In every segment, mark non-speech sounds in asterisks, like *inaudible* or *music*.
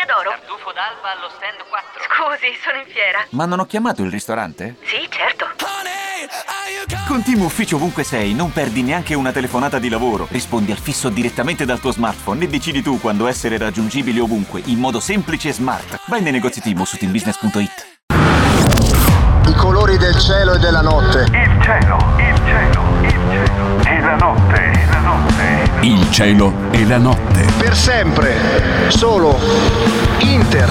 Gioielleria d'oro. Tartufo d'alba allo stand 4. Scusi, sono in fiera. Ma non ho chiamato il ristorante? Sì, certo. Con Team Ufficio ovunque sei, non perdi neanche una telefonata di lavoro. Rispondi al fisso direttamente dal tuo smartphone e decidi tu quando essere raggiungibile ovunque, in modo semplice e smart. Vai nei negozi Team su teambusiness.it. I colori del cielo e della notte. Il cielo, il cielo, la notte, la notte. Il cielo e la notte. Per sempre. Solo Inter.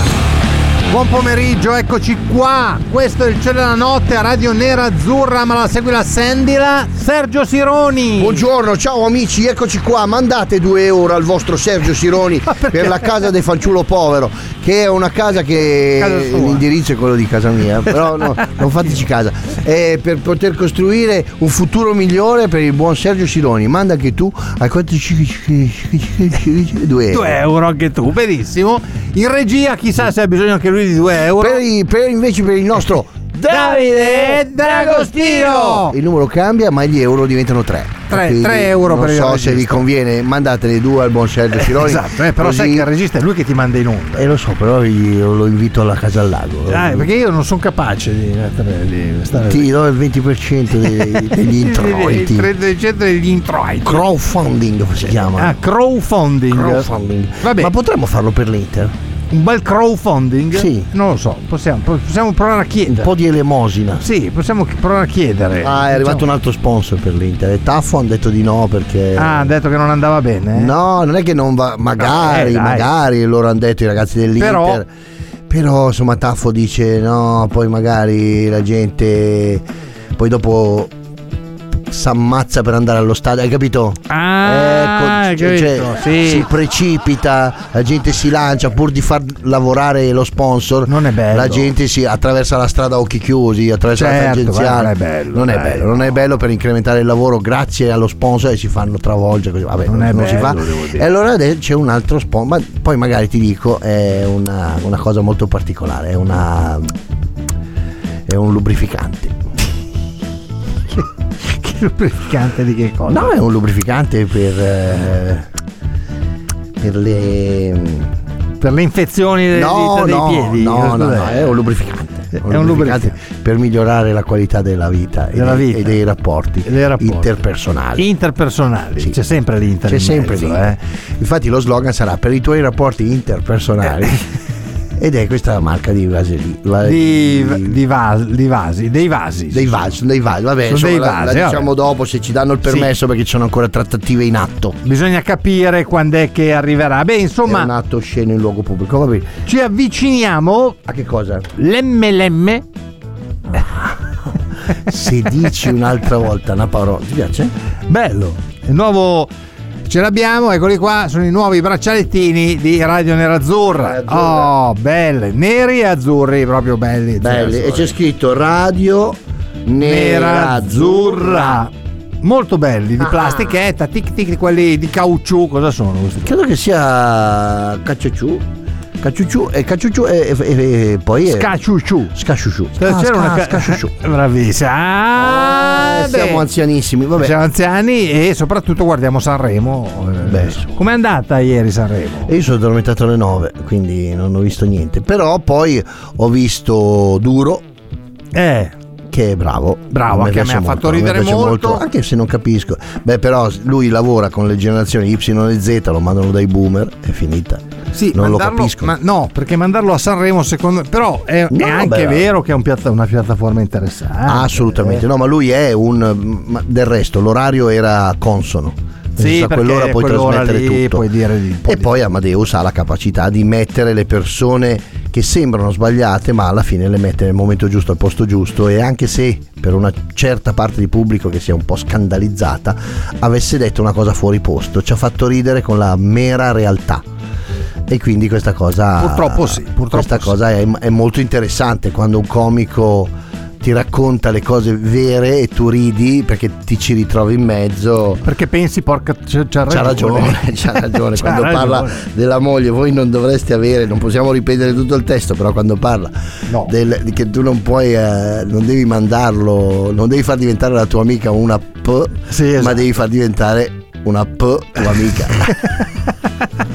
Buon pomeriggio, eccoci qua. Questo è il cielo della notte a Radio Nera Azzurra, ma la segui la Sendila. Sergio Sironi. Buongiorno, ciao amici, eccoci qua. Mandate 2 euro al vostro Sergio Sironi per la casa del fanciullo povero, che è una casa che Casa l'indirizzo è quello di casa mia, però no, *laughs* non fateci casa. È per poter costruire un futuro migliore per il buon Sergio Sironi. Manda anche tu al 2 euro. 2 euro anche tu, benissimo. In regia, chissà se ha bisogno anche lui di 2 euro. Per, i- per- invece per il nostro Davide D'Agostino. Il numero cambia, ma gli euro diventano 3. Tre- tre euro non per il so se regista. vi conviene, mandatene due al buon Sergio Sironi. Esatto, eh, però così- sai che il regista è lui che ti manda in onda. Eh lo so, però io lo invito alla casa al lago. Eh, perché io non sono capace di, stare Ti do il 20% dei- *laughs* degli Il introiti. 30% degli introiti. Crowdfunding si chiama. Ah, crowdfunding. Crowdfunding. Ma potremmo farlo per l'Inter? Un bel crowdfunding? Sì. Non lo so, possiamo, possiamo provare a Un chiedere. po' di elemosina. Sì, possiamo provare a chiedere. Ah, è arrivato Diciamo- un altro sponsor per l'Inter. E Taffo hanno detto di no perché. Ah, ha detto che non andava bene. eh? No, non è che non va. Magari, Eh, magari loro hanno detto i ragazzi dell'Inter. Però- Però, insomma, Taffo dice no, poi magari la gente. Poi dopo s'ammazza per andare allo stadio, hai capito? Ah, hai cioè- cioè, capito, sì. si precipita, la gente si lancia pur di far lavorare lo sponsor. Non è bello. La gente si attraversa la strada a occhi chiusi, attraversa la Certo, tangenziale. guarda, non è bello, Non è dai. bello, non è bello per incrementare il lavoro grazie allo sponsor e si fanno travolgere così. Vabbè, Non non, è non si bello, fa. devo dire. E allora c'è un altro sponsor, ma poi magari ti dico è una, una cosa molto particolare, è una è un lubrificante. *laughs* Lubrificante di che cosa? No, è un lubrificante per eh, per le Per le infezioni delle no, dita dei no, piedi? no, no, no, è un lubrificante. È un lubrificante. per migliorare la qualità della vita, Della e, dei, vita. e dei rapporti, rapporti. interpersonali. Interpersonali. Sì. C'è sempre l'inter. C'è in sempre mezzo, lì. eh. Infatti lo slogan sarà per i tuoi rapporti interpersonali. *laughs* Ed è questa la marca di Vaseli. va- Di, di, vas- di vasi, dei vasi. dei vasi, dei vasi, vabbè, Sono insomma, dei la- vasi, la, vabbè. diciamo dopo se ci danno il permesso perché ci sono ancora trattative in atto. Bisogna capire quando è che arriverà. Beh, È un insomma, atto sceno in luogo pubblico. Va bene. ci avviciniamo. A che cosa? Lemme lemme. *laughs* Se dici un'altra volta una parola, ti piace? Bello. Il nuovo. Ce l'abbiamo, eccoli qua, sono i nuovi braccialettini di Radio Nerazzurra. Oh, belle, neri e azzurri, proprio belli. Belli. E c'è scritto Radio Nerazzurra. Molto belli, di Ah. plastichetta, tic tic, quelli di caucciù, cosa sono questi? Credo che sia Cacciucciù. Cacciucciù e Cacciucciù e, e- e- e poi è Scacciucciù. Scasciucciù. C'era Ah, una ca- Scasciucciù. *laughs* Bravissima. Ah, Eh, siamo anzianissimi, vabbè. Siamo anziani e soprattutto guardiamo Sanremo. eh, Beh. Com'è andata ieri Sanremo? Io sono addormentato alle 9, quindi non ho visto niente. Però poi ho visto Duro, Eh, che è bravo. Bravo, anche a me ha fatto molto, ridere piace molto. Anche se non capisco. Beh, però lui lavora con le generazioni Y e Z, lo mandano dai boomer, è finita. sì, non lo mandarlo- capisco. Ma no, perché mandarlo a Sanremo secondo però è, No, è anche beh, vero che è un piatta- una piattaforma interessante. Assolutamente, no, ma lui è un. del resto, l'orario era consono. Sì, a quell'ora puoi quell'ora trasmettere tutto. puoi dire di- e poi Amadeus ha la capacità di mettere le persone che sembrano sbagliate, ma alla fine le mette nel momento giusto, al posto giusto. E anche se per una certa parte di pubblico che sia un po' scandalizzata avesse detto una cosa fuori posto, ci ha fatto ridere con la mera realtà. E quindi questa cosa. Purtroppo sì, purtroppo questa sì. cosa è, è molto interessante quando un comico ti racconta le cose vere e tu ridi perché ti ci ritrovi in mezzo. Perché pensi, porca, c'ha, c'ha ragione, *laughs* c'ha ragione. C'ha quando ragione. parla della moglie, voi non dovreste avere, non possiamo ripetere tutto il testo, però quando parla No. del- che tu non puoi, eh, non devi mandarlo, non devi far diventare la tua amica una P, Sì, esatto. ma devi far diventare una P tua amica. *laughs*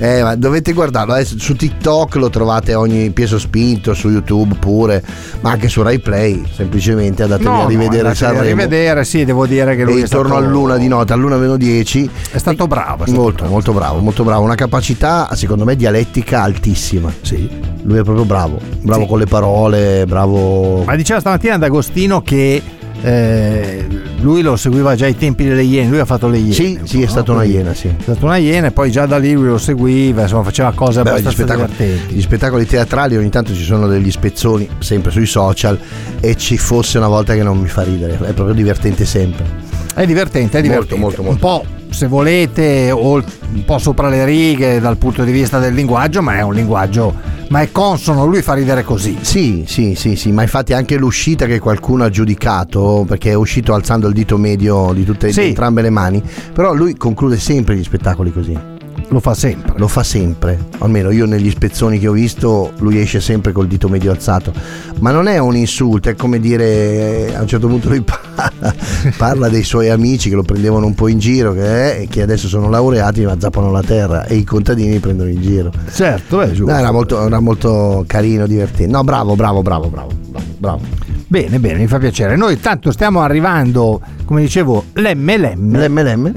Eh, ma dovete guardarlo, eh, su TikTok lo trovate ogni piezo spinto, su YouTube pure, ma anche su Rai Play, semplicemente andatevi No, a no, rivedere a Sanremo. rivedere, sì, devo dire che lui e intorno stato- all'una di notte, all'una meno 10. È stato bravo. è stato Molto, bravo. molto bravo, molto bravo. Una capacità, secondo me, dialettica altissima. Sì. Lui è proprio bravo. Bravo Sì. con le parole, bravo. Ma diceva stamattina D'Agostino che eh, lui lo seguiva già ai tempi delle Iene, lui ha fatto le Iene. Sì, sì, è no? stata una iena, sì. È stata una Iena e poi già da lì lui lo seguiva, insomma faceva cose Beh, gli, abbastanza spettacoli, divertenti. gli spettacoli teatrali ogni tanto ci sono degli spezzoni, sempre sui social, e ci fosse una volta che non mi fa ridere, è proprio divertente sempre. È divertente, è divertente. Molto, molto, Un po', se volete, un po' sopra le righe dal punto di vista del linguaggio, ma è un linguaggio, ma è consono, lui fa ridere così. Sì, sì, sì, sì, ma infatti anche l'uscita che qualcuno ha giudicato, perché è uscito alzando il dito medio di tutte Sì. di entrambe le mani, però lui conclude sempre gli spettacoli così. Lo fa sempre. Lo fa sempre, almeno io negli spezzoni che ho visto lui esce sempre col dito medio alzato, ma non è un insulto, è come dire a un certo punto lui *laughs* parla, parla dei suoi amici che lo prendevano un po' in giro, che, è- che adesso sono laureati ma zappano la terra e i contadini li prendono in giro. Certo, è giusto. No, era, molto, era molto carino, divertente. No, bravo, bravo, bravo, bravo, bravo. Bene, bene, mi fa piacere. Noi tanto stiamo arrivando, come dicevo, l'MLM. L'MLM?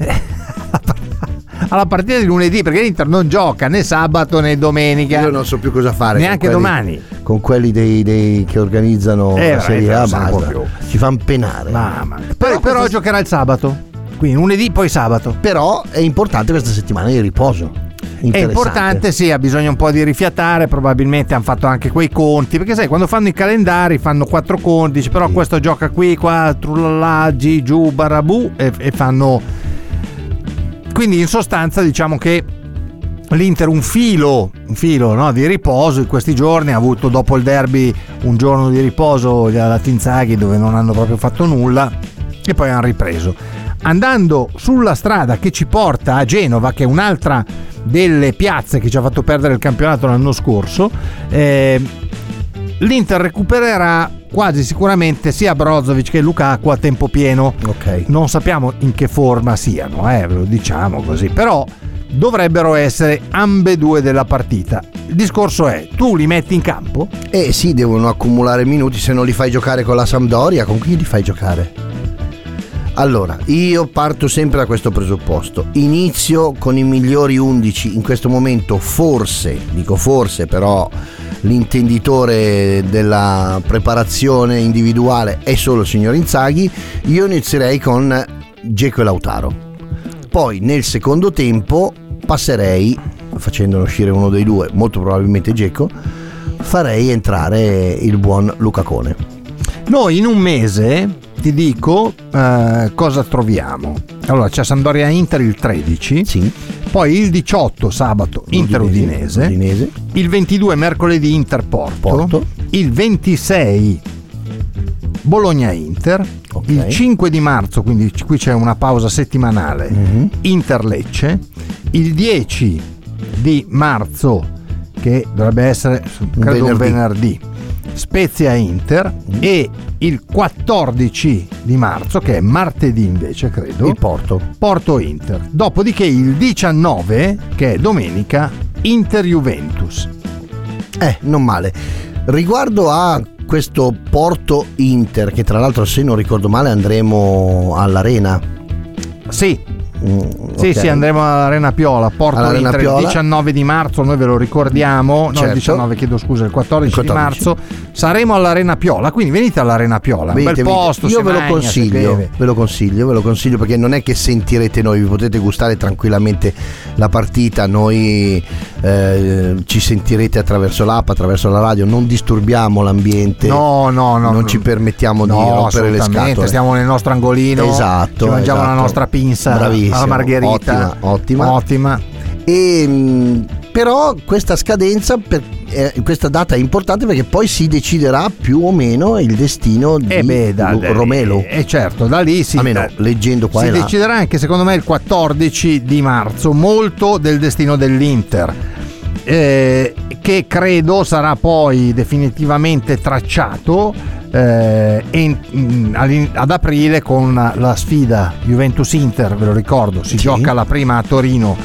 Alla partita di lunedì perché l'Inter non gioca né sabato né domenica. Io non so più cosa fare. Neanche quelli- domani. Con quelli dei, dei- che organizzano Eh, la Serie A. Ci fanno penare. Mamma. Però Però, però giocherà il sabato. Quindi lunedì, poi sabato. Però è importante questa settimana di riposo. È importante, sì, ha bisogno un po' di rifiatare, probabilmente hanno fatto anche quei conti, perché sai, quando fanno i calendari fanno quattro conti, però questo gioca qui, qua, trullala, gi, giù, barabù, e, e fanno... Quindi in sostanza diciamo che l'Inter un filo, un filo no, di riposo in questi giorni, ha avuto dopo il derby un giorno di riposo alla Tinzaghi dove non hanno proprio fatto nulla e poi hanno ripreso. Andando sulla strada che ci porta a Genova, che è un'altra delle piazze che ci ha fatto perdere il campionato l'anno scorso, eh, l'Inter recupererà quasi sicuramente sia Brozovic che Lukaku a tempo pieno. Ok. Non sappiamo in che forma siano, eh, ve lo diciamo così, però dovrebbero essere ambedue della partita. Il discorso è, tu li metti in campo? Eh sì, devono accumulare minuti. Se non li fai giocare con la Sampdoria, con chi li fai giocare? Allora, io parto sempre da questo presupposto. Inizio con i migliori 11. In questo momento forse, dico forse, però l'intenditore della preparazione individuale è solo il signor Inzaghi. Io inizierei con Geco e Lautaro. Poi nel secondo tempo passerei, facendone uscire uno dei due, molto probabilmente Geco, farei entrare il buon Lucacone. Noi in un mese ti dico eh, cosa troviamo. Allora c'è Sampdoria Inter il 13, Sì. poi il 18 sabato Inter Udinese, Udinese. il 22 mercoledì Inter Porto, Porto. il 26 Bologna Inter, Ok. il 5 di marzo, quindi qui c'è una pausa settimanale, Mhm. Inter Lecce, il 10 di marzo che dovrebbe essere credo un venerdì. Spezia Inter e il 14 di marzo che è martedì invece credo Il Porto. Porto Inter. Dopodiché il 19 che è domenica Inter Juventus. Eh, non male. Riguardo a questo Porto Inter, che tra l'altro se non ricordo male andremo all'Arena. Sì, Mm, Sì, ok. sì, andremo all'Arena Piola, Porto All'Arena Inter Piola. il 19 di marzo, noi ve lo ricordiamo, no Certo. il 19 chiedo scusa, il 14, Il 14. di marzo saremo all'Arena Piola, quindi venite all'Arena Piola, un Venite, bel venite. posto, Io si ve lo consiglio, ve lo consiglio, ve lo consiglio perché non è che sentirete noi, vi potete gustare tranquillamente la partita, noi eh, ci sentirete attraverso l'app, attraverso la radio, non disturbiamo l'ambiente. No, no, no. non no. ci permettiamo di No, rompere le scatole. Stiamo nel nostro angolino, Esatto, ci mangiamo esatto. la nostra pinza Bravissimo, alla margherita. ottima, ottima. Ottima. E, mh, però questa scadenza, per- eh, questa data è importante perché poi si deciderà più o meno il destino di E beh, da, da- Romelo. E certo, da lì si, Almeno leggendo qua si e là. deciderà anche secondo me il 14 di marzo molto del destino dell'Inter. eh, che credo sarà poi definitivamente tracciato eh, in- in- ad aprile con la sfida Juventus-Inter, ve lo ricordo, si Sì. gioca la prima a Torino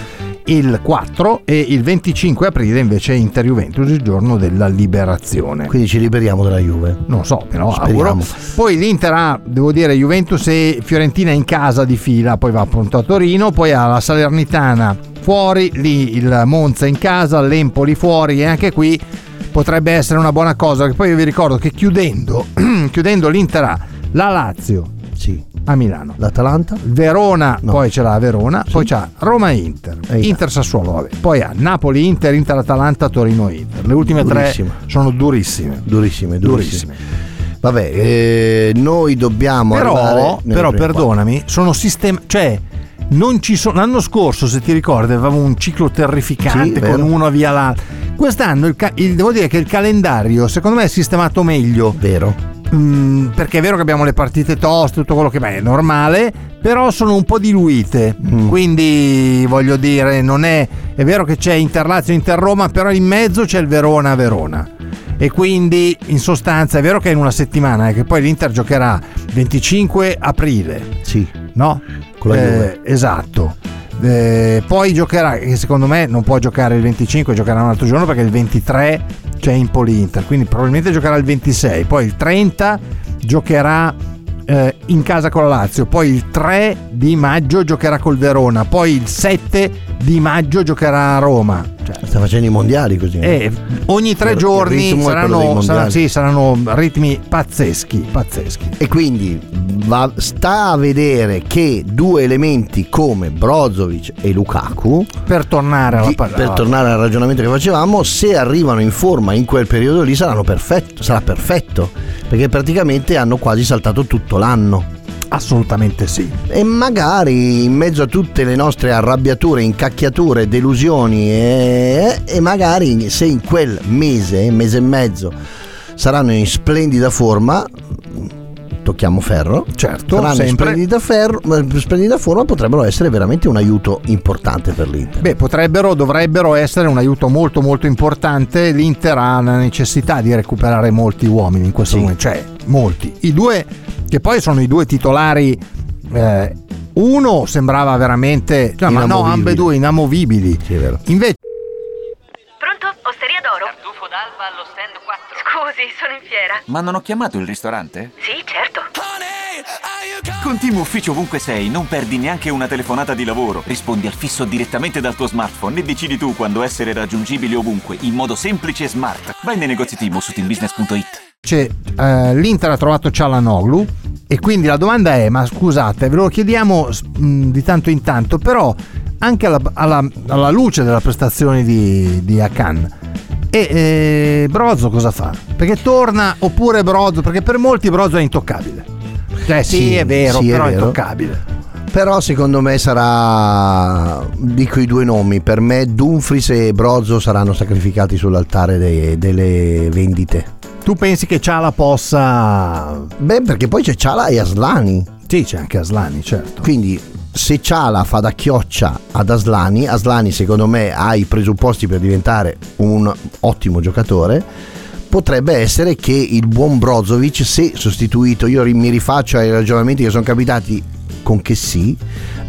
il 4 e il 25 aprile invece Inter Juventus, il giorno della liberazione. Quindi ci liberiamo dalla Juve. Non so, però Speriamo. auguro. Poi l'Inter ha, devo dire, Juventus e Fiorentina in casa di fila, poi va appunto a Torino, poi ha la Salernitana fuori, lì il Monza in casa, l'Empoli fuori e anche qui potrebbe essere una buona cosa, perché poi vi ricordo che chiudendo, *clears throat* chiudendo l'Inter ha la Lazio Sì. A Milano. L'Atalanta? Verona, No. poi ce l'ha a Verona, poi c'ha Roma e Inter, E Inter Sassuolo, vabbè. poi ha Napoli Inter, Inter Atalanta, Torino Inter. Le ultime Durissime. tre sono durissime. Durissime, durissime. Durissime. Vabbè, eh, noi dobbiamo Però, però perdonami, sono sistema, cioè non ci sono l'anno scorso, se ti ricordi, avevamo un ciclo terrificante Sì, con uno via l'altro. Quest'anno il ca- il- devo dire che il calendario secondo me è sistemato meglio. Vero. Mm, perché è vero che abbiamo le partite toste, tutto quello che beh, è normale, però sono un po' diluite. Mm. Quindi voglio dire, non è. È vero che c'è Interlazio Inter Roma, però in mezzo c'è il Verona Verona. E quindi in sostanza è vero che è in una settimana, eh, che poi l'Inter giocherà 25 aprile, Sì. no? Con la Eh, esatto. Eh, poi giocherà, che secondo me non può giocare il 25, giocherà un altro giorno perché il 23 c'è Impoli Inter, quindi probabilmente giocherà il 26, poi il 30 giocherà eh, in casa con la Lazio, poi il 3 di maggio giocherà col Verona, poi il 7 di maggio giocherà a Roma. Cioè, Sta facendo i mondiali così. e ogni tre Il giorni dei saranno, saranno- sì, saranno ritmi pazzeschi, pazzeschi. E quindi va- sta a vedere che due elementi come Brozovic e Lukaku, Per tornare alla di- per tornare al ragionamento che facevamo, se arrivano in forma in quel periodo lì saranno perfetto, sarà perfetto, perché praticamente hanno quasi saltato tutto l'anno. Assolutamente sì. E magari in mezzo a tutte le nostre arrabbiature, incacchiature, delusioni e, e magari se in quel mese, mese e mezzo saranno in splendida forma, tocchiamo ferro, Certo, saranno sempre. splendida, ferro, in splendida forma potrebbero essere veramente un aiuto importante per l'Inter. Beh, potrebbero, dovrebbero essere un aiuto molto molto importante. L'Inter ha la necessità di recuperare molti uomini in questo Sì. momento, cioè molti. I due, che poi sono i due titolari. eh, uno sembrava veramente, cioè, ma no, ambedue inamovibili. Sì, è vero. Invece, Pronto? Osteria d'oro? Tartufo d'alba allo stand 4. Scusi, sono in fiera. Ma non ho chiamato il ristorante? Sì, certo. Con Team Ufficio ovunque sei, non perdi neanche una telefonata di lavoro. Rispondi al fisso direttamente dal tuo smartphone e decidi tu quando essere raggiungibile ovunque, in modo semplice e smart. Vai nei negozi Team su teambusiness.it. eh, l'Inter ha trovato Cialanoglu. E quindi la domanda è: ma scusate, ve lo chiediamo mh, di tanto in tanto, però anche alla, alla- alla luce della prestazione di, di Akan. E eh, Brozzo cosa fa? Perché torna oppure Brozzo? Perché per molti Brozzo è intoccabile. Cioè, sì, Sì, è vero, sì, è però è, vero. intoccabile. Però secondo me sarà, dico i due nomi, per me Dumfries e Brozzo saranno sacrificati sull'altare dei- delle vendite. Tu pensi che Ciala possa. Beh, perché poi c'è Ciala e Aslani. Sì, c'è anche Aslani, certo. Quindi se Ciala fa da chioccia ad Aslani, Aslani secondo me ha i presupposti per diventare un ottimo giocatore. Potrebbe essere che il buon Brozovic, se sostituito, io mi rifaccio ai ragionamenti che sono capitati con che sì,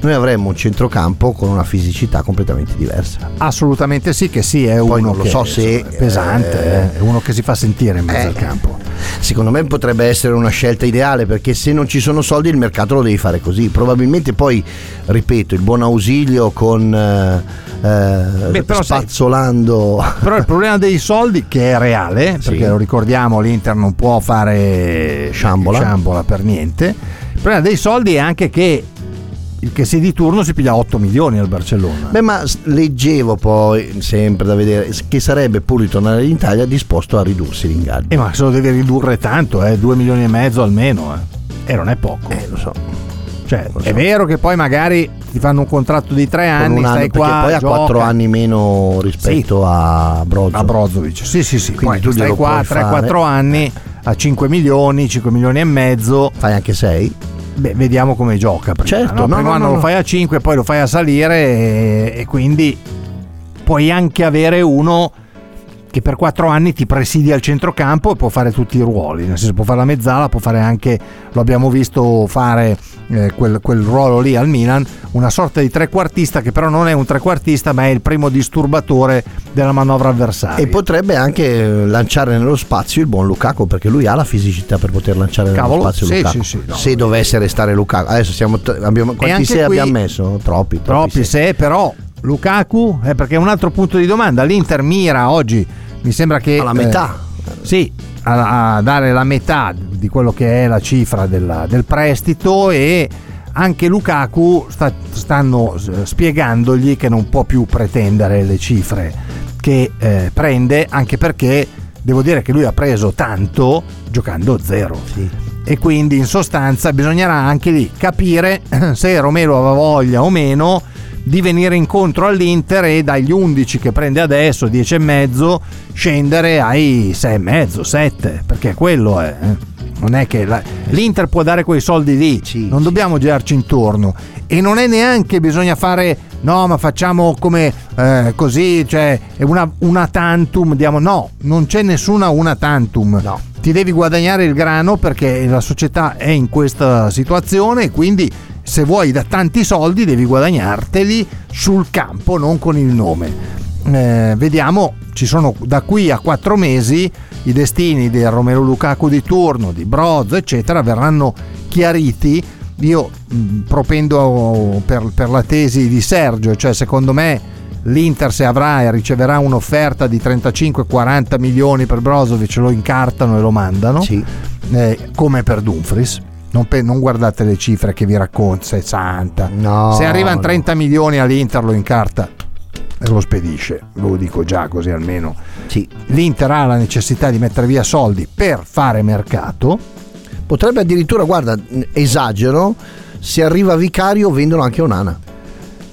noi avremmo un centrocampo con una fisicità completamente diversa. Assolutamente sì, che sì, è Poi uno non lo che so se, è pesante, eh, eh, è uno che si fa sentire in mezzo eh, al campo. Secondo me potrebbe essere una scelta ideale perché se non ci sono soldi il mercato lo devi fare così. Probabilmente poi, ripeto, il buon ausilio con eh, eh, Beh, però spazzolando. Però il problema dei soldi, che è reale, Sì. perché lo ricordiamo, l'Inter non può fare Sciambola. sciambola per niente. Il problema dei soldi è anche che il che si di turno si piglia 8 milioni al Barcellona. Beh, ma leggevo poi, sempre da vedere, che sarebbe pur di tornare in Italia disposto a ridursi l'ingaggio. E ma se lo devi ridurre tanto, eh, 2 milioni e mezzo almeno, eh. E non è poco. Eh, lo so. Cioè, lo è so. vero che poi magari ti fanno un contratto di 3 Con anni, anno, stai qua, poi ha gioca. 4 anni meno rispetto a Brozzo. a Brozovic. Sì, sì, sì. Quindi Poi tu stai qua puoi 3-4 fare. anni a 5 milioni, 5 milioni e mezzo. Fai anche 6. Beh, vediamo come gioca. Prima, Certo, no? no, primo no, no, lo fai a 5, poi lo fai a salire e, e quindi puoi anche avere uno che per quattro anni ti presidia il centrocampo e può fare tutti i ruoli, nel senso può fare la mezzala, può fare anche, lo abbiamo visto fare eh, quel, quel ruolo lì al Milan, una sorta di trequartista che però non è un trequartista ma è il primo disturbatore della manovra avversaria. E potrebbe anche lanciare nello spazio il buon Lukaku perché lui ha la fisicità per poter lanciare Cavolo, nello spazio sì, Lukaku. sì, sì, no. Se dovesse restare Lukaku. Adesso siamo abbiamo, quanti sei qui- abbiamo messo? Troppi. Troppi se, però Lukaku, eh, perché è un altro punto di domanda, l'Inter mira oggi, mi sembra che... Alla metà. eh, sì, a, a dare la metà di quello che è la cifra della- del prestito e anche Lukaku sta- stanno spiegandogli che non può più pretendere le cifre che eh, prende, anche perché devo dire che lui ha preso tanto giocando zero. E quindi in sostanza bisognerà anche lì capire *clears throat* se Romero aveva voglia o meno di venire incontro all'Inter e dagli 11 che prende adesso, 10 e mezzo, scendere ai 6 e mezzo, 7, perché quello è. eh. Non è che la- l'Inter può dare quei soldi lì, Sì, non sì. dobbiamo girarci intorno. E non è neanche bisogna fare, no, ma facciamo come eh, così, cioè una, una tantum, diamo, no, non c'è nessuna una tantum. No. Ti devi guadagnare il grano perché la società è in questa situazione e quindi se vuoi da tanti soldi devi guadagnarteli sul campo, non con il nome. Eh, vediamo, ci sono da qui a quattro mesi i destini del Romero Lukaku di turno, di Broz, eccetera, verranno chiariti. Io mh, propendo per, per la tesi di Sergio, cioè secondo me l'Inter se avrà e riceverà un'offerta di 35-40 milioni per Brozovic lo incartano e lo mandano Sì. eh, come per Dumfries. Non, pe- non guardate le cifre che vi racconta 60. No, Se arrivano no. 30 milioni all'Inter lo incarta e lo spedisce. Lo dico già così almeno. Sì. L'Inter ha la necessità di mettere via soldi per fare mercato. Potrebbe addirittura, guarda, esagero, se arriva Vicario vendono anche Onana.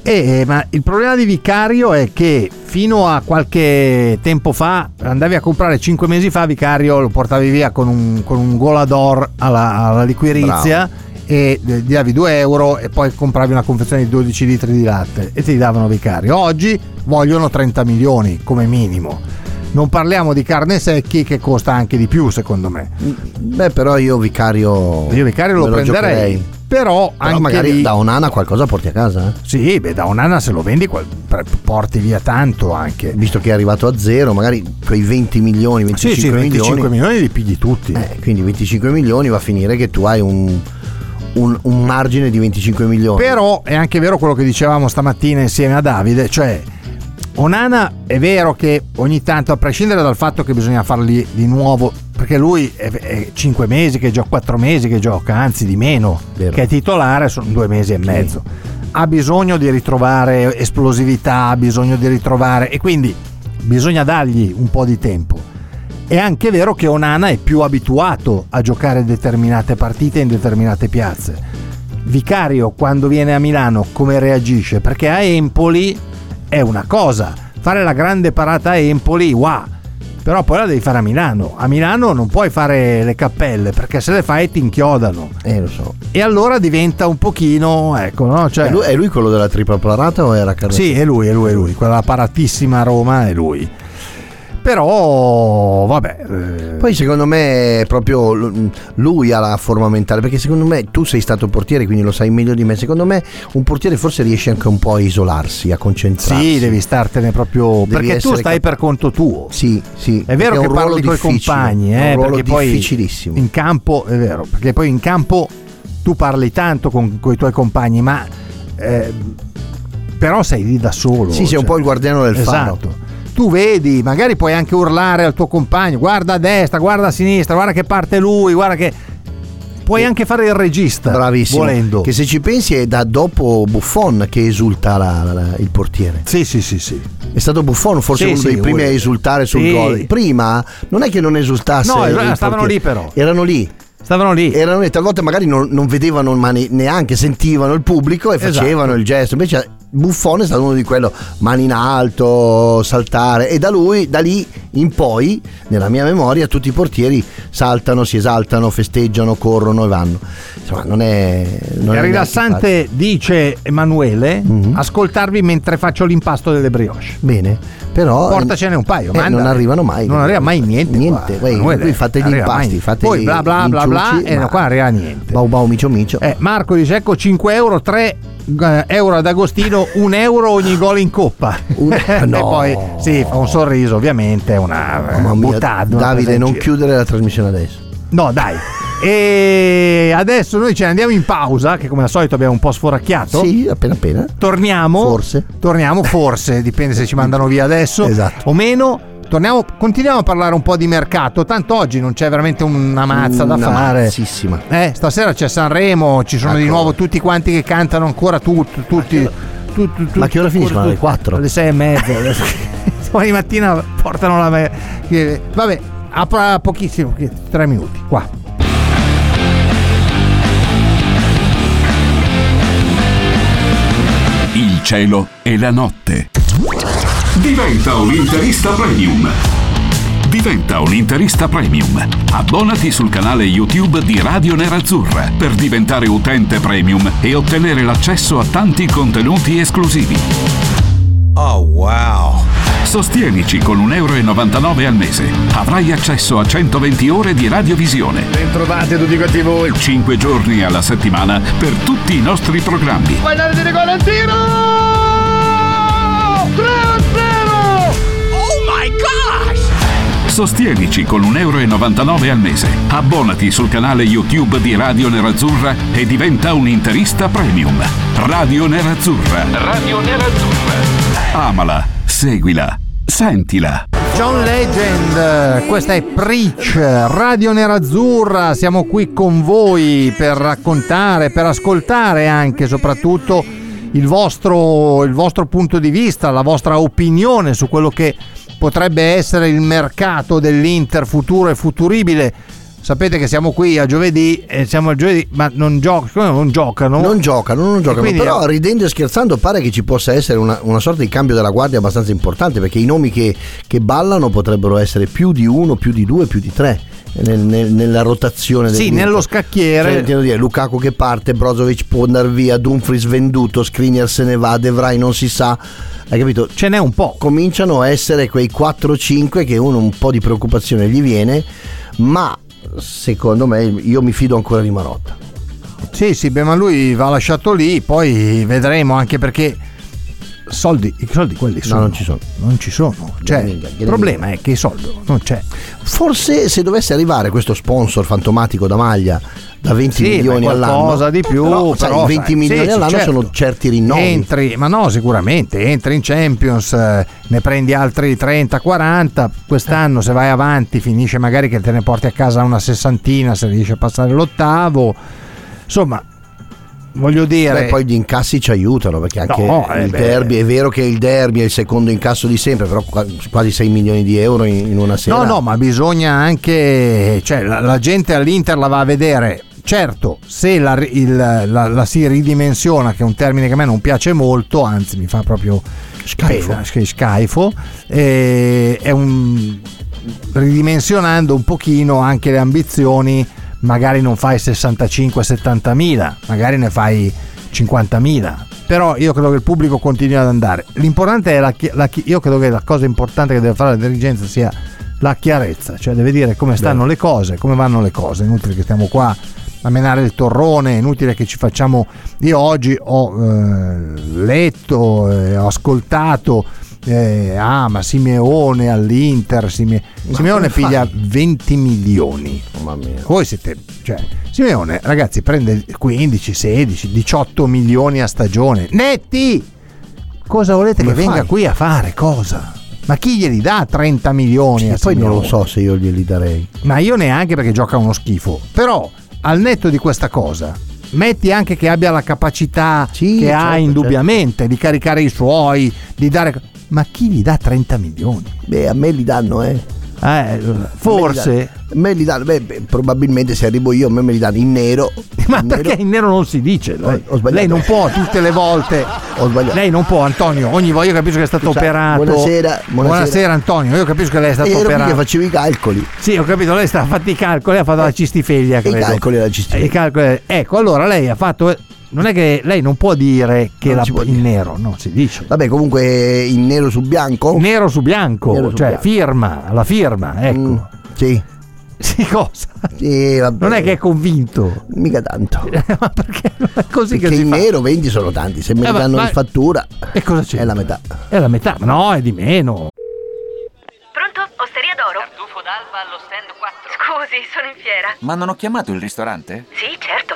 Eh, ma il problema di Vicario è che fino a qualche tempo fa andavi a comprare 5 mesi fa Vicario lo portavi via con un, con un golador alla, alla liquirizia e eh, gli davi 2 euro e poi compravi una confezione di 12 litri di latte e ti davano Vicario. Oggi vogliono 30 milioni come minimo. Non parliamo di carne secchi che costa anche di più secondo me. Beh, però io Vicario. Io Vicario lo me prenderei. giocherei. Però, Però anche magari lì- da Onana qualcosa porti a casa. eh. Sì, beh, da Onana se lo vendi porti via tanto anche. Visto che è arrivato a zero, magari quei 20 milioni, 25 Sì, sì, 25 milioni. milioni li pigli tutti. Eh, quindi 25 milioni va a finire che tu hai un, un- un margine di 25 milioni. Però è anche vero quello che dicevamo stamattina insieme a Davide, cioè Onana è vero che ogni tanto, a prescindere dal fatto che bisogna farli di nuovo, perché lui è, 5 mesi che gioca, 4 mesi che gioca, anzi di meno, Vero. che è titolare, sono due mesi e mezzo. Ha bisogno di ritrovare esplosività, ha bisogno di ritrovare e quindi bisogna dargli un po' di tempo. È anche vero che Onana è più abituato a giocare determinate partite in determinate piazze. Vicario quando viene a Milano come reagisce? Perché a Empoli è una cosa, fare la grande parata a Empoli, wow, però poi la devi fare a Milano. A Milano non puoi fare le cappelle perché se le fai ti inchiodano. Eh, lo so. E allora diventa un pochino, ecco, no? Cioè, È, lui, è lui quello della tripla parata o era Carlo? sì, è lui, è lui, è lui, quella paratissima Roma è lui. Però, vabbè. eh, Poi secondo me proprio lui ha la forma mentale, perché secondo me tu sei stato portiere, quindi lo sai meglio di me. Secondo me un portiere forse riesce anche un po' a isolarsi, a concentrarsi. sì, devi startene proprio. Devi perché tu stai capa- per conto tuo. Sì, sì. È vero che parli con i compagni, è eh, un ruolo perché poi difficilissimo. in campo è vero, perché poi in campo tu parli tanto con, i tuoi compagni, ma eh, però sei lì da solo. Sì, sei un po' il guardiano del faro. Esatto. Tu vedi, magari puoi anche urlare al tuo compagno, guarda a destra, guarda a sinistra, guarda che parte lui, guarda che... Puoi anche fare il regista, Bravissimo. volendo. Che se ci pensi è da dopo Buffon che esulta la- la- la- il portiere. Sì, sì, sì, sì. È stato Buffon forse Sì, uno sì, dei primi uno- a esultare sul Sì. gol. Prima non è che non esultasse. No, stavano portiere. lì però. Erano lì. Stavano lì. Erano lì, talvolta magari non, non vedevano ma ne- neanche sentivano il pubblico e Esatto. facevano il gesto. Invece Buffon è stato uno di quello, mani in alto, saltare e da lui, da lì in poi, nella mia memoria, tutti i portieri saltano, si esaltano, festeggiano, corrono e vanno. Insomma, non è. Non È rilassante, dice Emanuele, Mhm. ascoltarvi mentre faccio l'impasto delle brioche. Bene, però. Portacene un paio, eh, non arrivano mai. Non arriva mai niente. Niente, qua, Emanuele, voi fate gli impasti, fate Poi bla bla bla bla e ma- qua non arriva niente. Bau bau micio micio. Eh, Marco dice ecco 5 euro, 3 euro ad Agostino, 1 euro ogni gol in coppa. Un- *laughs* e no. poi sì, fa un sorriso, ovviamente, una Mamma mia, buttata. Davide, non chiudere la trasmissione adesso. No, dai. E adesso noi ce ne andiamo in pausa, che come al solito abbiamo un po' sforacchiato. Sì, appena appena. Torniamo. Forse. Torniamo, forse, *laughs* dipende se ci mandano via adesso Esatto. o meno. Torniamo, continuiamo a parlare un po' di mercato. Tanto oggi non c'è veramente una mazza da Una fare. mazzissima. Eh, stasera c'è Sanremo, ci sono di Ecco. nuovo tutti quanti che cantano ancora tutti. Tutti, tutti, tutti Ma che ora finiscono? Alle quattro? Alle sei e mezza. *laughs* Domani mattina portano la. me- Vabbè, a pochissimo, che- tre minuti. Qua. Il cielo e la notte. Diventa un interista premium. Diventa un interista premium. Abbonati sul canale YouTube di Radio Nerazzurra per diventare utente premium e ottenere l'accesso a tanti contenuti esclusivi. Oh wow. Sostienici con 1,99 euro al mese. Avrai accesso a 120 ore di radiovisione. Bentrovati tutti quanti voi. 5 giorni alla settimana per tutti i nostri programmi. Guardate di rigore al tiro! 3 a 0! Oh my gosh! Sostienici con 1,99 euro al mese. Abbonati sul canale YouTube di Radio Nerazzurra e diventa un interista premium. Radio Nerazzurra. Radio Nerazzurra. Amala, seguila, sentila. John Legend, questa è Preach, Radio Nerazzurra, siamo qui con voi per raccontare, per ascoltare anche soprattutto il vostro, il vostro punto di vista, la vostra opinione su quello che potrebbe essere il mercato dell'Inter futuro e futuribile. Sapete che siamo qui a giovedì, e siamo a giovedì, ma non, gio- non giocano. Non giocano, non giocano, quindi- però ridendo e scherzando pare che ci possa essere una, una sorta di cambio della guardia abbastanza importante perché i nomi che, che ballano potrebbero essere più di uno, più di due, più di tre nel- nel- nella rotazione del Sì, nello scacchiere. Cioè, intendo dire, Lukaku che parte, Brozovic può andare via, Dumfries venduto, Skriniar se ne va, De Vrij non si sa, hai capito? Ce n'è un po'. Cominciano a essere quei 4-5 che uno un po' di preoccupazione gli viene, ma secondo me io mi fido ancora di Marotta. Sì, sì, beh, ma lui va lasciato lì, poi vedremo anche perché soldi, i soldi quelli sono. non ci sono. Non ci sono. Cioè, il problema è che il soldo non c'è. Forse se dovesse arrivare questo sponsor fantomatico da maglia da 20 Sì, milioni all'anno, qualcosa di più, però, sai, però, 20 sai, milioni sì, all'anno certo. sono certi rinnovi. Entri, ma no, sicuramente, entri in Champions, eh, ne prendi altri 30, 40, quest'anno se vai avanti finisce magari che te ne porti a casa una sessantina se riesci a passare l'ottavo. Insomma, voglio dire... Beh, poi gli incassi ci aiutano perché anche No, eh, il beh. derby è vero che il derby è il secondo incasso di sempre, però qua- quasi 6 milioni di euro in, una sera. No, no, ma bisogna anche, cioè la, la gente all'Inter la va a vedere. Certo, se la, il- la- la si ridimensiona, che è un termine che a me non piace molto, anzi mi fa proprio Schifo. sch- schifo, eh, è un ridimensionando un pochino anche le ambizioni, magari non fai 65-70 mila, magari ne fai 50 mila. Però io credo che il pubblico continui ad andare. L'importante è la, la io credo che la cosa importante che deve fare la dirigenza sia la chiarezza, cioè deve dire come stanno le cose, come vanno le cose. Inutile che stiamo qua a menare il torrone, è inutile che ci facciamo. Io oggi ho eh, letto, eh, ho ascoltato. Eh, ah, ma Simeone all'Inter. Sime- Simeone piglia fai? 20 milioni. Mamma mia. Voi siete, cioè, Simeone, ragazzi, prende 15, 16, 18 milioni a stagione. Netti! Cosa volete Come che venga fai? qui a fare? Cosa? Ma chi glieli dà 30 milioni a E poi non lo so se io glieli darei. Ma io neanche perché gioca uno schifo. Però, al netto di questa cosa, metti anche che abbia la capacità Sì, che ha certo, indubbiamente di caricare i suoi, di dare... Ma chi gli dà 30 milioni? Beh, a me li danno, eh. Eh, forse. Me li danno, beh, beh, probabilmente se arrivo io a me me li danno in nero. *laughs* Ma in perché nero- in nero non si dice? Lei, ho sbagliato. lei non può tutte le volte. *laughs* Ho sbagliato. Lei non può, Antonio. Ogni volta io capisco che è stato Scusa, operato. buonasera, buonasera. Antonio. Io capisco che lei è stato E ero qui operato. che facevo i calcoli. Sì, ho capito, lei sta ha fatto i calcoli, ha fatto la cistifeglia. I calcoli della cistifeglia. I calcoli- Ecco, allora lei ha fatto. Non è che lei non può dire che Non la, in dire. nero, no, si dice. Vabbè, comunque in nero su bianco. Nero su bianco, Nero su cioè bianco. firma, la firma, ecco. Mm, sì. *laughs* Sì, cosa? Sì, vabbè. Non è che è convinto. Mica tanto. *laughs* ma perché non è così Perché che si in fa? nero 20 sono tanti. Se me Eh, ma- danno ma- in fattura E cosa c'è? è la metà. È la metà, ma no, è di meno. Pronto? Osteria d'oro? Tartufo d'alba allo stand 4. Scusi, sono in fiera. Ma non ho chiamato il ristorante? Sì, certo.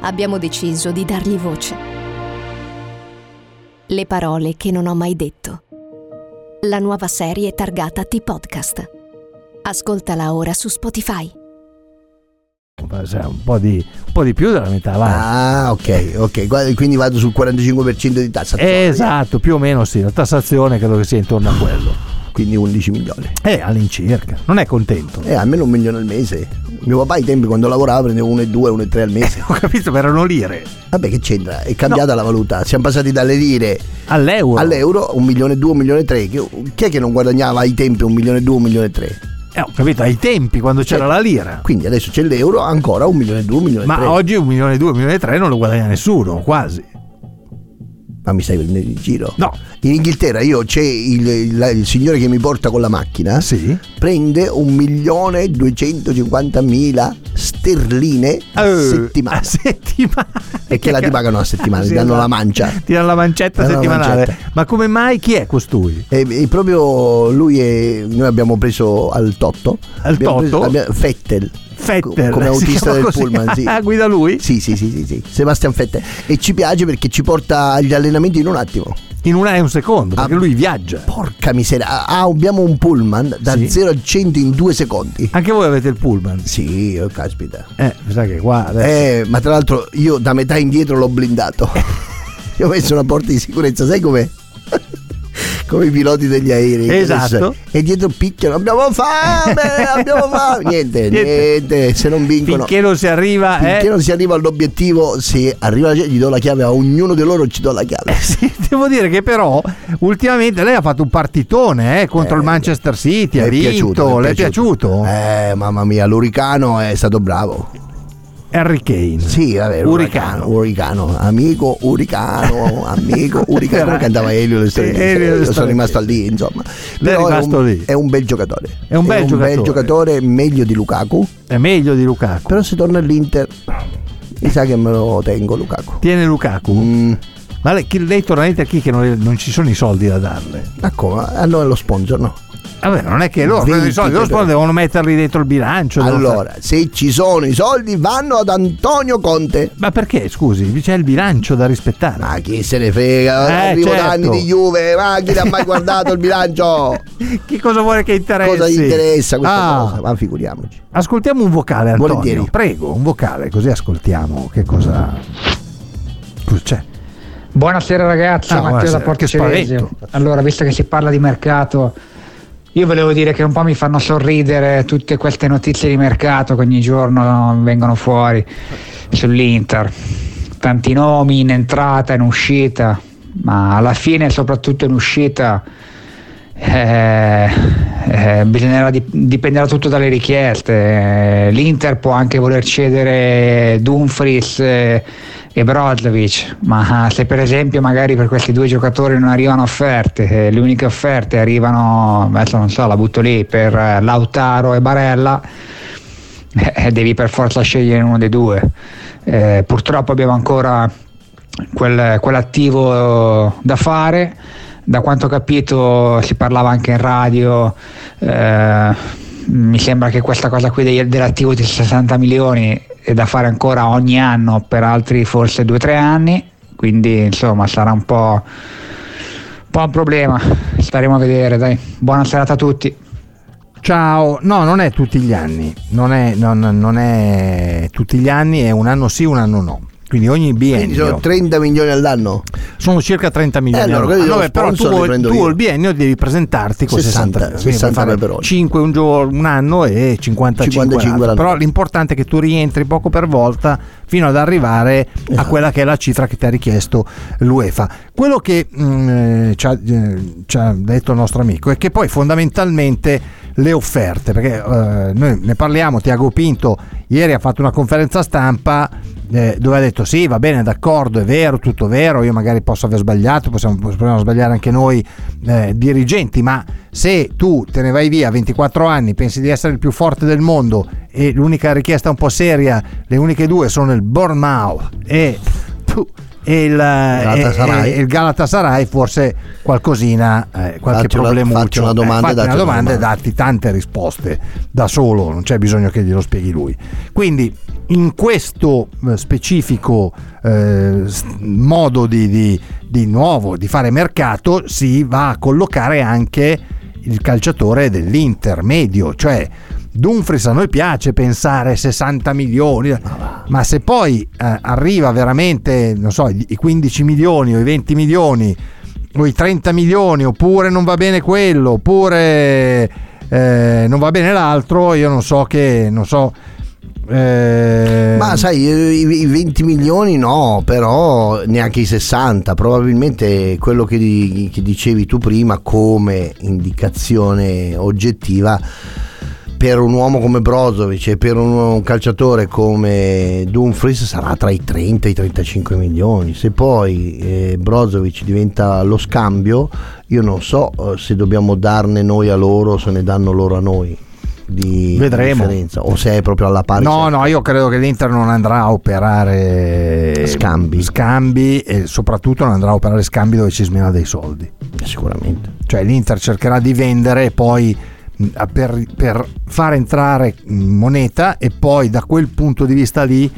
abbiamo deciso di dargli voce. Le parole che non ho mai detto. La nuova serie targata T-Podcast. Ascoltala ora su Spotify. Un po, di, un po' di più della metà, va. Ah, ok, ok. Guarda, Quindi vado sul 45% di tassa. esatto, più o meno sì, la tassazione credo che sia intorno a quello. Quindi 11 milioni. Eh, all'incirca. Non è contento. Eh, almeno un milione al mese. Mio papà ai tempi quando lavorava prendeva 1,2, 1,3 al mese. *laughs* Ho capito, ma erano lire. Vabbè, che c'entra? È cambiata la valuta. Siamo passati dalle lire All'euro. all'euro, un milione e due, un milione e tre. Chi chi è che non guadagnava ai tempi un milione e due, un milione e tre? Eh, ho capito, ai tempi quando c'era la lira. Quindi adesso c'è l'euro, ancora un milione e due, un milione e Ma tre. oggi un milione e due, un milione e tre non lo guadagna nessuno, quasi. Ma mi stai prendendo in giro? No. In Inghilterra io c'è il, il- il signore che mi porta con la macchina. Sì. Prende un milione e duecentocinquantamila sterline a Eh, settimana. A settimana. E che la ti pagano a settimana? Ti Sì, danno la mancia. Ti danno la mancetta Danno la settimanale. mancetta. Ma come mai chi è costui? E, e proprio lui e noi abbiamo preso al Totto. Al Abbiamo preso- Totto? Vettel, Come autista del così? pullman, sì. Ah, guida lui? Sì, sì, sì, sì, sì. Sebastian Vettel. E ci piace perché ci porta agli allenamenti in un attimo. In una e un secondo, perché Ah. lui viaggia. Porca miseria. Ah, abbiamo un pullman da Sì. 0 a 100 in due secondi. Anche voi avete il pullman. Sì, oh, caspita. Eh, mi sa che qua adesso. Eh, ma tra l'altro io da metà indietro l'ho blindato. *laughs* Io ho messo una porta di sicurezza, sai com'è? Come i piloti degli aerei. Esatto. E dietro picchiano, abbiamo fame, *laughs* abbiamo fame. Niente, Niente. niente, se non vincono. Finché non si arriva, Finché eh. non si arriva all'obiettivo, se arriva gli do la chiave a ognuno di loro, ci do la chiave. Sì, *laughs* devo dire che però ultimamente lei ha fatto un partitone eh, contro Eh, il Manchester City, ha vinto, piaciuto, le è piaciuto? Eh, mamma mia, l'Uricano è stato bravo. Harry Kane. Sì, vabbè, Uricano. Uricano, amico Uricano, amico *laughs* Uricano, come cantava Elio le storie. Sono rimasto lì, insomma. È Però rimasto un, lì. è un bel giocatore. È un bel giocatore. giocatore, meglio di Lukaku. È meglio di Lukaku. Però se torna all'Inter, mi sa che me lo tengo Lukaku. Tiene Lukaku. Mm, Ma lei, chi- lei torna a chi che non, non ci sono i soldi da darle? come? Hanno lo sponsor, no? Vabbè, non è che loro prendono i soldi, loro 23. poi devono metterli dentro il bilancio. Allora, se ci sono i soldi, vanno ad Antonio Conte. Ma perché, scusi, c'è il bilancio da rispettare. Ma chi se ne frega? Eh, Arrivo da certo. anni di Juve, ma chi l'ha mai guardato il bilancio? *laughs* Che cosa vuole che interessi? Cosa gli interessa questa Ah, cosa? Ma figuriamoci. Ascoltiamo un vocale, Antonio. Volentieri. Prego, un vocale, così ascoltiamo che cosa. C'è? Buonasera ragazzi, Ah, Matteo da buonasera. Porto Che spavento. Celesio. Allora, visto che si parla di mercato, io volevo dire che un po' mi fanno sorridere tutte queste notizie di mercato che ogni giorno vengono fuori sull'Inter. Tanti nomi in entrata, in uscita, ma alla fine, soprattutto in uscita, eh, eh, bisognerà dip- dipenderà tutto dalle richieste. Eh, L'Inter può anche voler cedere Dumfries eh, e Brozovic, ma se per esempio magari per questi due giocatori non arrivano offerte, eh, le uniche offerte arrivano, adesso non so, la butto lì, per eh, Lautaro e Barella, eh, devi per forza scegliere uno dei due. Eh, purtroppo abbiamo ancora quel- quell'attivo da fare. Da quanto ho capito si parlava anche in radio, eh, mi sembra che questa cosa qui dell'attivo di 60 milioni è da fare ancora ogni anno per altri forse 2-3 anni, quindi insomma sarà un po', un po' un problema, staremo a vedere, dai. Buona serata a tutti. Ciao, no, non è tutti gli anni, non è, non- non è tutti gli anni, è un anno sì, un anno no. Quindi ogni Quindi biennio sono 30 milioni all'anno. sono circa 30 milioni. Eh, allora, all'anno. dello Vabbè, però tu, tu il biennio devi presentarti con 60, 60, quindi 60 puoi fare peperoni. 5 un, giorno, un anno e 55, 55 l'altro. l'anno. Però l'importante è che tu rientri poco per volta fino ad arrivare a Esatto. quella che è la cifra che ti ha richiesto l'UEFA. Quello che mm, eh, ci, ha, eh, ci ha detto il nostro amico è che poi fondamentalmente le offerte, perché eh, noi ne parliamo, Tiago Pinto ieri ha fatto una conferenza stampa eh, dove ha detto sì va bene d'accordo è vero tutto vero io magari posso aver sbagliato possiamo, possiamo sbagliare anche noi eh, dirigenti ma se tu te ne vai via a 24 anni pensi di essere il più forte del mondo e l'unica richiesta un po' seria le uniche due sono il Bournemouth e, e il, Galatasaray. e- e il Galatasaray forse qualcosina eh, qualche una- problema facci una domanda e fatti datti una domanda e domanda. datti tante risposte da solo non c'è bisogno che glielo spieghi lui quindi in questo eh, specifico eh, modo di, di- di nuovo di fare mercato si va a collocare anche il calciatore dell'intermedio, cioè Dumfries a noi piace pensare 60 milioni, ma se poi eh, arriva veramente, non so, i 15 milioni o i 20 milioni o i 30 milioni, oppure non va bene quello, oppure eh, non va bene l'altro, io non so che, non so... eh, Ma sai, i i 20 milioni no, però neanche i 60. Probabilmente quello che, che dicevi tu prima come indicazione oggettiva per un uomo come Brozovic e per un, un calciatore come Dumfries sarà tra i 30 e i 35 milioni. Se poi eh, Brozovic diventa lo scambio, io non so eh, se dobbiamo darne noi a loro o se ne danno loro a noi. Di Vedremo. differenza, o se è proprio alla pari No, no, io credo che l'Inter non andrà a operare Scambi. scambi e soprattutto non andrà a operare scambi dove ci smena dei soldi. sicuramente. Cioè l'Inter cercherà di vendere e poi mh, per, per far entrare mh, moneta e poi da quel punto di vista lì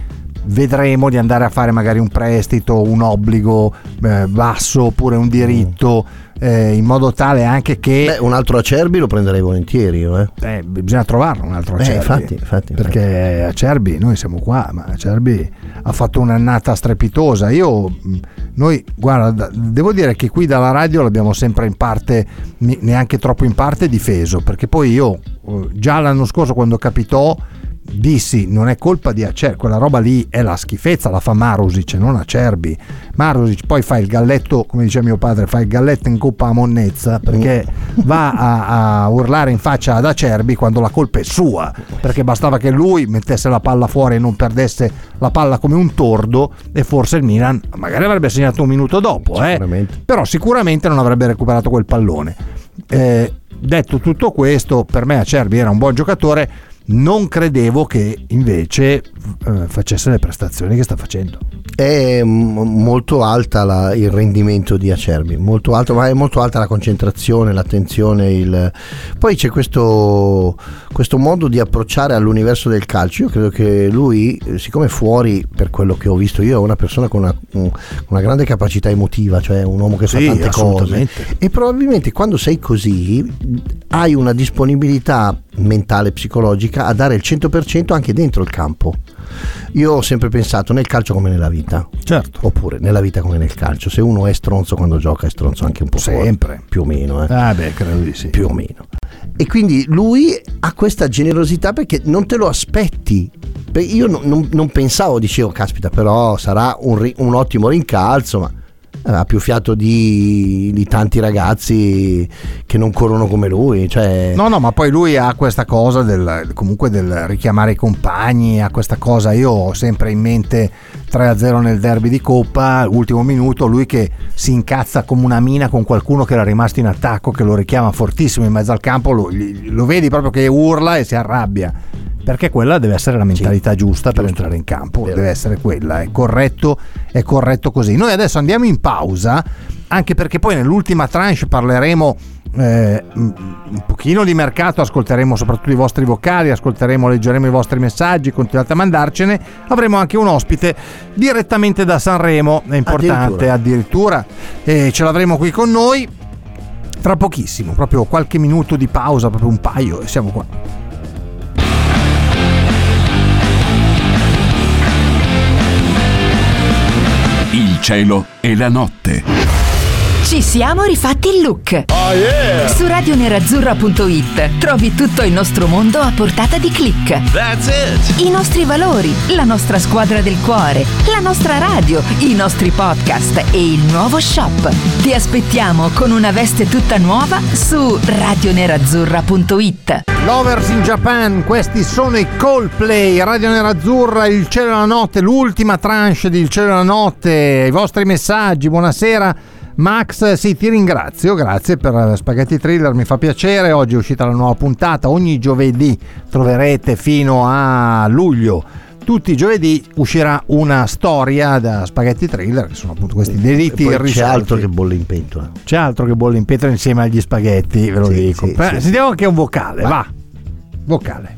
vedremo di andare a fare magari un prestito, un obbligo eh, basso oppure un diritto eh, in modo tale anche che Beh, un altro Acerbi lo prenderei volentieri io, eh. eh, bisogna trovarlo un altro Eh, Acerbi. infatti, infatti, perché Acerbi noi siamo qua ma Acerbi ha fatto un'annata strepitosa io mh, noi guarda devo dire che qui dalla radio l'abbiamo sempre in parte neanche troppo in parte difeso perché poi io eh, già l'anno scorso quando capitò dissi non è colpa di Acerbi quella roba lì è la schifezza la fa Marusic non Acerbi. Marusic poi fa il galletto come diceva mio padre fa il galletto in coppa a monnezza perché va a, a urlare in faccia ad Acerbi quando la colpa è sua perché bastava che lui mettesse la palla fuori e non perdesse la palla come un tordo e forse il Milan magari avrebbe segnato un minuto dopo eh. però sicuramente non avrebbe recuperato quel pallone. Eh, detto tutto questo per me Acerbi era un buon giocatore non credevo che invece eh, facesse le prestazioni che sta facendo È m- molto alta la- il rendimento di Acerbi, molto alto, ma è molto alta la concentrazione, l'attenzione. Il... Poi c'è questo, questo modo di approcciare all'universo del calcio. Io credo che lui, eh, siccome fuori, per quello che ho visto io, è una persona con una, un- una grande capacità emotiva, cioè un uomo che Sì, fa tante cose. E probabilmente quando sei così hai una disponibilità mentale, psicologica a dare il 100% anche dentro il campo. Io ho sempre pensato nel calcio come nella vita. Certo. Oppure nella vita come nel calcio. Se uno è stronzo quando gioca, è stronzo anche un po' fuori. Sempre. Più o meno. Eh. ah beh credo di sì Più o meno. E quindi lui ha questa generosità perché non te lo aspetti. Io non, non- non pensavo, dicevo, caspita, però sarà un, un ottimo rincalzo, ma ha più fiato di, di tanti ragazzi che non corrono come lui. Cioè, No, no, ma poi lui ha questa cosa del comunque del richiamare i compagni, ha questa cosa. Io ho sempre in mente 3-0 nel derby di Coppa, ultimo minuto, lui che si incazza come una mina con qualcuno che era rimasto in attacco, che lo richiama fortissimo in mezzo al campo, lo, lo vedi proprio che urla e si arrabbia. Perché quella deve essere la mentalità giusta per entrare in campo, deve essere quella, è corretto, è corretto così. Noi adesso andiamo in pausa, anche perché poi nell'ultima tranche parleremo eh, un pochino di mercato, ascolteremo soprattutto i vostri vocali, ascolteremo, leggeremo i vostri messaggi, continuate a mandarcene. Avremo anche un ospite direttamente da Sanremo, è importante addirittura, e ce l'avremo qui con noi tra pochissimo, proprio qualche minuto di pausa, proprio un paio e siamo qua. Cielo e la notte. Ci siamo rifatti il look. Oh yeah! Su radionerazzurra.it trovi tutto il nostro mondo a portata di click. That's it! I nostri valori, la nostra squadra del cuore, la nostra radio, i nostri podcast e il nuovo shop. Ti aspettiamo con una veste tutta nuova su radionerazzurra.it. Lovers in Japan, questi sono i Coldplay, Radio Nerazzurra, Il Cielo e la Notte, l'ultima tranche di Il Cielo e la Notte, i vostri messaggi, buonasera. Max, sì, ti ringrazio, grazie per Spaghetti Thriller, mi fa piacere, oggi è uscita la nuova puntata, ogni giovedì troverete fino a luglio tutti i giovedì uscirà una storia da Spaghetti Thriller, che sono appunto questi delitti irrisolti. c'è altro che bolle in pentola. C'è altro che bolle in pietra insieme agli spaghetti, ve lo Sì, dico. sì, Beh, sì. Sentiamo anche un vocale, va. Vocale.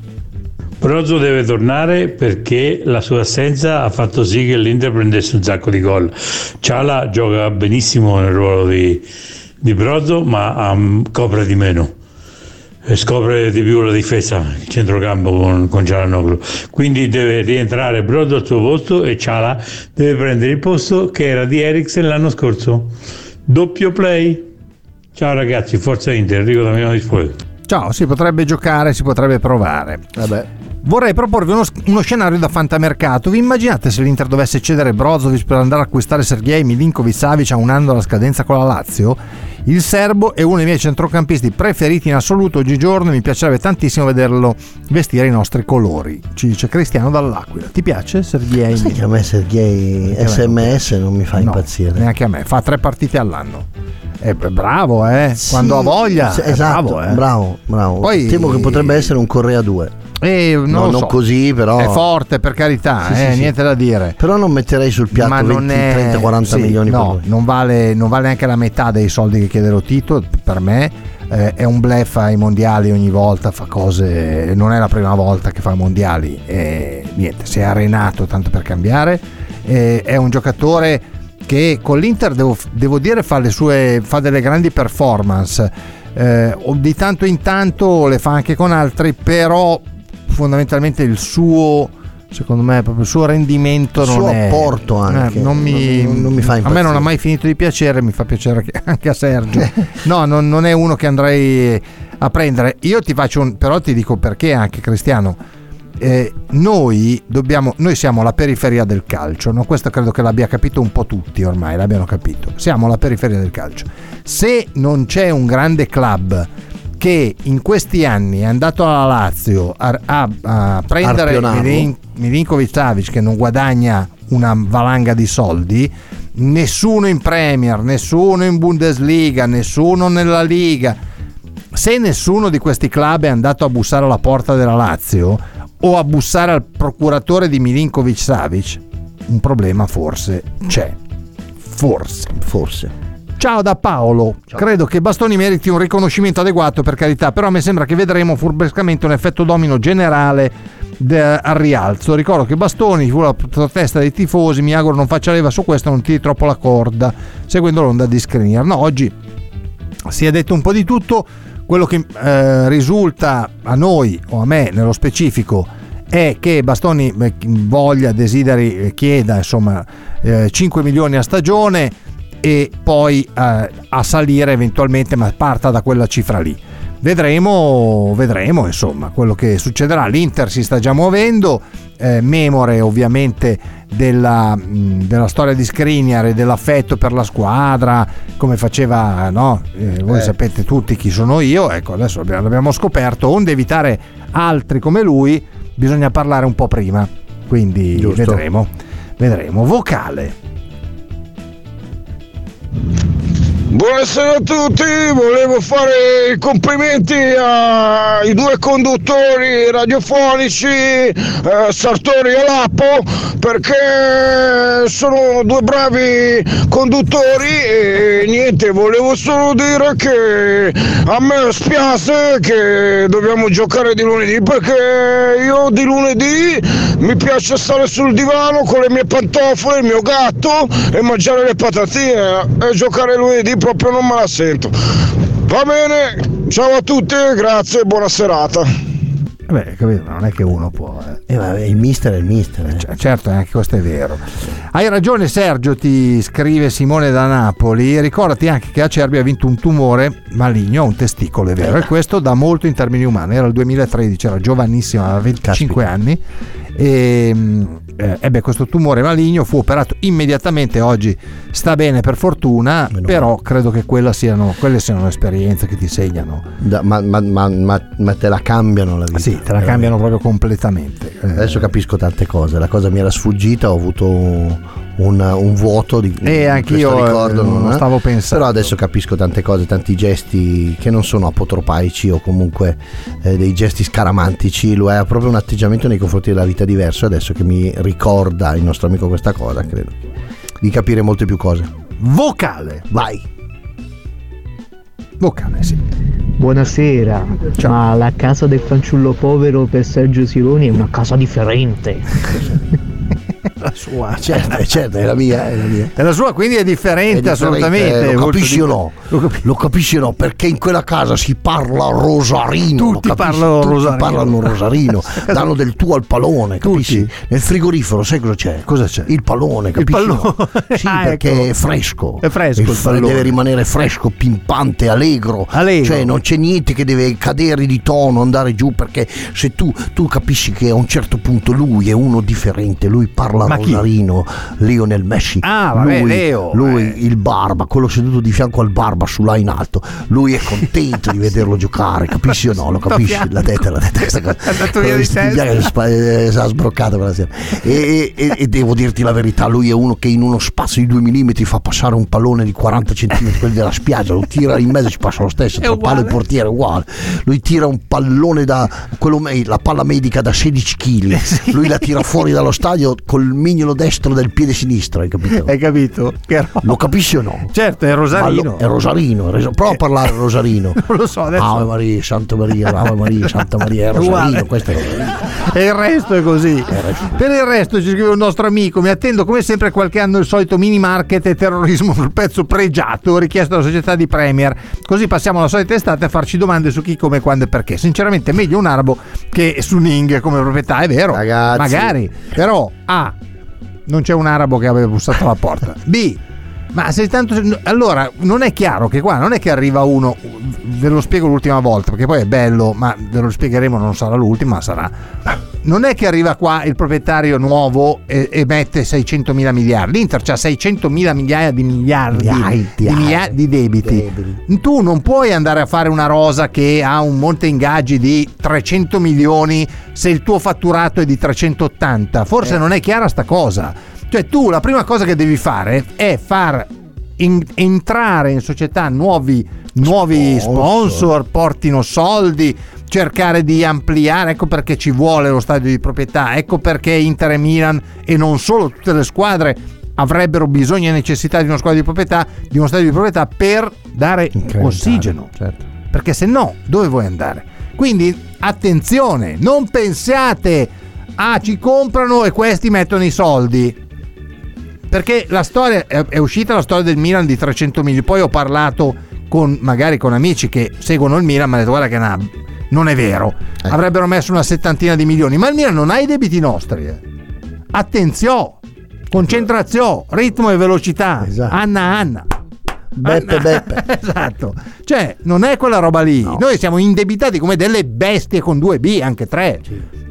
Brozzo deve tornare perché la sua assenza ha fatto sì che l'Inter prendesse un sacco di gol. Ciala gioca benissimo nel ruolo di, di Brozzo, ma um, copre di meno. E scopre di più la difesa, il centrocampo con, con Cialanoglu. Quindi deve rientrare Brozzo al suo posto e Ciala deve prendere il posto che era di Eriksen l'anno scorso. Doppio play. Ciao ragazzi, forza Inter, Enrico Damiano di Spoglio. Ciao, si potrebbe giocare, si potrebbe provare. Vabbè. Vorrei proporvi uno, uno scenario da fantamercato. Vi immaginate se l'Inter dovesse cedere Brozovic per andare a acquistare Sergei Milinkovic Savic a un anno dalla scadenza con la Lazio? Il serbo è uno dei miei centrocampisti preferiti in assoluto oggigiorno e mi piacerebbe tantissimo vederlo vestire i nostri colori. Ci dice Cristiano dall'Aquila. Ti piace Sergei? Sai che a me Sergei SMS non mi fa No, impazzire. Neanche a me, fa tre partite all'anno. È bravo, eh? Quando ha voglia. Sì, è esatto, bravo, eh. bravo, bravo. Poi- Temo che potrebbe essere un Correa 2. Eh, non, No, non so. così, però. È forte, per carità, Sì, sì, eh, sì. niente da dire. Però non metterei sul piatto ma 20, non è 30, 40 sì, milioni per no, non vale, non vale neanche la metà dei soldi che chiede lo Tito per me eh, è un blef ai mondiali ogni volta fa cose non è la prima volta che fa i mondiali e niente si è arenato tanto per cambiare Eh, è un giocatore che con l'Inter devo, devo dire fa, le sue, fa delle grandi performance Eh, di tanto in tanto le fa anche con altri però fondamentalmente il suo secondo me proprio il suo rendimento Il non suo è apporto anche. eh, non, mi, Non- non mi fa a me impazzire. non ha mai finito di piacere mi fa piacere che- *laughs* anche a Sergio *laughs* no non, non è uno che andrei a prendere io ti faccio un però ti dico perché anche Cristiano Eh, noi dobbiamo noi siamo la periferia del calcio no? questo credo che l'abbia capito un po' tutti ormai l'abbiano capito siamo la periferia del calcio se non c'è un grande club che in questi anni è andato alla Lazio a, a- a prendere. Milin- Milinkovic Savic che non guadagna una valanga di soldi nessuno in Premier nessuno in Bundesliga nessuno nella Liga. Se nessuno di questi club è andato a bussare alla porta della Lazio o a bussare al procuratore di Milinkovic Savic un problema forse c'è. Forse forse Ciao da Paolo, credo che Bastoni meriti un riconoscimento adeguato per carità, però a me sembra che vedremo furbescamente un effetto domino generale de- al rialzo. Ricordo che Bastoni fu la protesta dei tifosi, mi auguro non faccia leva su questo, non tiri troppo la corda, seguendo l'onda di Skriniar. No, oggi si è detto un po' di tutto, quello che eh, risulta a noi o a me nello specifico è che Bastoni eh, voglia, desideri, eh, chieda insomma eh, 5 milioni a stagione e poi eh, a salire eventualmente, ma parta da quella cifra lì. Vedremo, vedremo insomma quello che succederà. L'Inter si sta già muovendo, eh, memore ovviamente della, della storia di Skriniar e dell'affetto per la squadra, come faceva, no? Eh, voi Eh. sapete tutti chi sono io, ecco adesso l'abbiamo, l'abbiamo scoperto, onde evitare altri come lui bisogna parlare un po' prima, quindi Giusto. vedremo, vedremo. Vocale. Thank you. Buonasera a tutti, volevo fare i complimenti ai due conduttori radiofonici, eh, Sartori e Lappo, perché sono due bravi conduttori e niente, volevo solo dire che a me spiace che dobbiamo giocare di lunedì perché io di lunedì mi piace stare sul divano con le mie pantofole, il mio gatto e mangiare le patatine e giocare lunedì proprio non me la sento. Va bene, ciao a tutti, grazie e buona serata. Beh, capito, ma non è che uno può. eh. Eh, vabbè, il mister è il mister. eh. C- certo, anche questo è vero. Hai ragione Sergio, ti scrive Simone da Napoli. Ricordati anche che Acerbi ha vinto un tumore maligno a un testicolo, è vero, e questo da molto in termini umani. Era il 2013, era giovanissimo, aveva 25 anni. E mm, eh, ebbe questo tumore maligno, fu operato immediatamente. Oggi sta bene per fortuna, però credo che quella siano, quelle siano esperienze che ti segnano. Da- ma, ma- ma- ma- ma te la cambiano la vita. Sì, te la cambiano proprio completamente. Eh, Adesso capisco tante cose. La cosa mi era sfuggita, ho avuto un, un vuoto di E di anch'io, questo ricordo. eh, non eh. stavo pensando. Però adesso capisco tante cose, tanti gesti che non sono apotropaici o comunque eh, dei gesti scaramantici. Lui ha proprio un atteggiamento nei confronti della vita diverso. Adesso che mi ricorda il nostro amico questa cosa, credo di capire molte più cose. Vocale. Vai. Vocale, sì. Buonasera, ma la casa del fanciullo povero per Sergio Sironi è una casa differente. *laughs* La sua. Certo, eh, certo, è la mia, è la mia. E la sua quindi è differente, È differente, assolutamente. eh, lo capisci o no? Lo capisci o no? Perché in quella casa si parla rosarino. Tutti lo capisci? parlano Tutti rosarino. parlano rosarino. *laughs* danno del tuo al palone, capisci? Nel frigorifero, sai cosa c'è? Cosa c'è? Il pallone, Il capisci? no? *laughs* Sì, Ah, perché ecco. è fresco. È fresco il pallone. deve rimanere fresco, pimpante, allegro. Allegro. Cioè, non c'è niente che deve cadere di tono, andare giù, perché se tu, tu capisci che a un certo punto lui è uno differente, lui parla Ma rosarino, Lionel Messi. Ah, vabbè, lui, Leo, lui eh. il barba, quello seduto di fianco al barba su là in alto, lui è contento di vederlo giocare, capisci o no? Lo capisci? La testa, la testa. È andato via di testa. eh, si è sbroccato quella sera. E, e- e devo dirti la verità, lui è uno che in uno spazio di due millimetri fa passare un pallone di 40 cm, quelli della spiaggia, lo tira in mezzo e ci passa lo stesso, *laughs* tra palo e portiere, uguale. Lui tira un pallone da quello la palla medica da 16 kg, *laughs* lui la tira fuori dallo stadio col mignolo destro del piede sinistro, hai capito? Hai capito? Lo capisci o no? Certo, è Rosarino. Lo- È Rosarino, è prova a parlare Rosarino. *laughs* Non lo so, adesso. Ave Maria, Santa Maria, Ave Maria, Santa Maria, *laughs* è Rosarino, questo è Rosarino. E il resto è così. Per il resto ci scrive un nostro amico: Mi attendo come sempre qualche anno il solito mini market e terrorismo *laughs* sul pezzo pregiato richiesto dalla società di Premier. Così passiamo la solita estate a farci domande su chi, come, quando e perché. Sinceramente, meglio un arabo che su Ning come proprietà, è vero. Ragazzi. Magari. Però, A. Non c'è un arabo che aveva bussato alla porta. *laughs* B. Ma se tanto. Allora, non è chiaro che qua non è che arriva uno. Ve lo spiego l'ultima volta, perché poi è bello, ma ve lo spiegheremo, non sarà l'ultima, sarà. Non è che arriva qua il proprietario nuovo e, e mette 600 mila miliardi. L'Inter ha 600 mila migliaia di miliardi Miliardi. di, milia- di debiti. Tu non puoi andare a fare una rosa che ha un monte ingaggi di 300 milioni se il tuo fatturato è di 380. Forse non è chiara sta cosa. Cioè tu la prima cosa che devi fare è far in- entrare in società nuovi, nuovi Sponsor. sponsor, portino soldi, cercare di ampliare, ecco perché ci vuole lo stadio di proprietà, ecco perché Inter e Milan e non solo tutte le squadre avrebbero bisogno e necessità di una squadra di proprietà, di uno stadio di proprietà per dare ossigeno. certo. Perché se no, dove vuoi andare? Quindi attenzione, non pensiate ah ci comprano e questi mettono i soldi. Perché la storia è, è uscita la storia del Milan di 300 milioni. Poi ho parlato con magari con amici che seguono il Milan, mi hanno detto guarda che na- non è vero. Avrebbero messo una settantina di milioni, ma il Milan non ha i debiti nostri. eh. Attenzione, concentrazione, ritmo e velocità. Anna Anna. Beppe Beppe. *laughs* esatto. Cioè, non è quella roba lì. Noi siamo indebitati come delle bestie con due B, anche tre.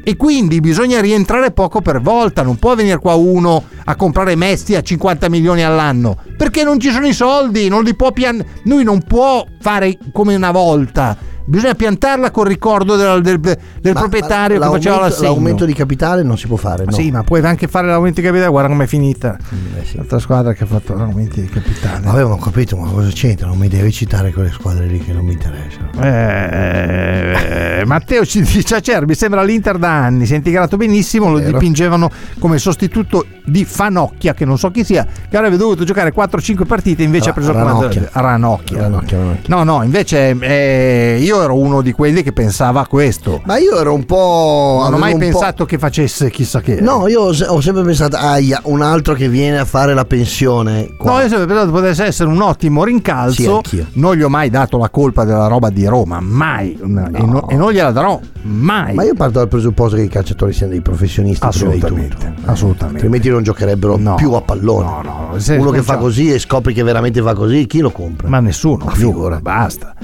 E quindi bisogna rientrare poco per volta. Non può venire qua uno a comprare Messi a 50 milioni all'anno. Perché non ci sono i soldi, non li può pian- Lui non può fare come una volta. Bisogna piantarla col ricordo del, del- del Ma- proprietario ma che faceva l'aumento- l'assegno. L'aumento di capitale non si può fare, no. Sì, ma puoi anche fare l'aumento di capitale, guarda com'è finita. Eh, L'altra squadra che ha fatto l'aumento di capitale. Ho capito, ma cosa c'entra? Non mi devi citare quelle squadre lì che non mi interessano. Eh, Matteo ci dice Acerbi sembra l'Inter da anni si è integrato benissimo lo Vero. dipingevano come sostituto di Fanocchia che non so chi sia che avrebbe dovuto giocare 4-5 partite invece Ra- ha preso Ranocchia. Ranocchia. Ranocchia, Ranocchia. no no invece eh, io ero uno di quelli che pensava a questo Ma io ero un po'. non ho mai pensato che facesse chissà che No, io ho, se- ho sempre pensato, aia, un altro che viene a fare la pensione. Qua. No, io ho sempre pensato potesse essere un ottimo Sì, rincalzo. anch'io. non gli ho mai dato la colpa della roba di Roma, mai. E, no- e non gliela darò mai. Ma io parto dal presupposto che i calciatori siano dei professionisti prima di Assolutamente, tutto. assolutamente. Altrimenti non giocherebbero No. più a pallone. No, no, se Uno che fa così e scopri che veramente fa così, chi lo compra? Ma nessuno, Ma più, figura. basta.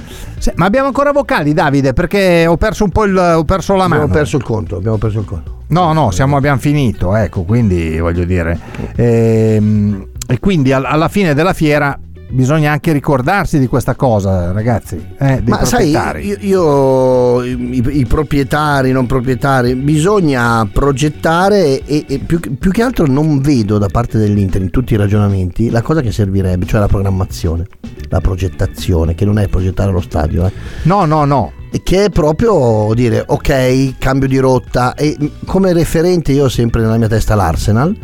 Se- ma abbiamo ancora vocali, Davide, perché ho perso un po' il, ho perso la mano. Abbiamo perso il conto, abbiamo perso il conto. No, no, siamo, abbiamo finito, ecco, quindi voglio dire. Ehm, e quindi al- alla fine della fiera bisogna anche ricordarsi di questa cosa, ragazzi. eh, dei Ma sai, io, io- i, i proprietari, non proprietari, bisogna progettare e, e più, più che altro non vedo da parte dell'Inter in tutti i ragionamenti la cosa che servirebbe, cioè la programmazione, la progettazione, che non è progettare lo stadio, eh. No, no, no. Che è proprio dire ok, cambio di rotta e come referente io ho sempre nella mia testa l'Arsenal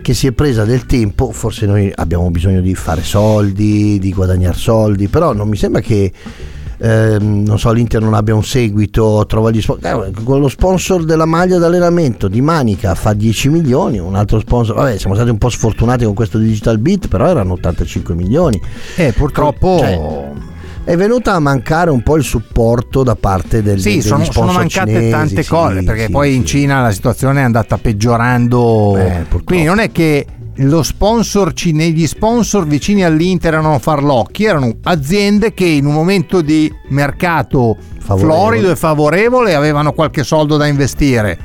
che si è presa del tempo, forse noi abbiamo bisogno di fare soldi, di guadagnare soldi, però non mi sembra che ehm, non so, l'Inter non abbia un seguito, trova gli sponsor. quello sponsor della maglia d'allenamento di Manica fa 10 milioni, un altro sponsor, vabbè, siamo stati un po' sfortunati con questo Digital Beat, però erano 85 milioni. Eh, purtroppo. Cioè, è venuta a mancare un po' il supporto da parte del Sì, sono, sono mancate cinesi, tante sì, cose perché sì, poi in sì. Cina la situazione è andata peggiorando. Eh, Quindi non è che lo sponsor cine- gli sponsor vicini all'Inter erano farlocchi, erano aziende che in un momento di mercato Favorevole. florido e favorevole avevano qualche soldo da investire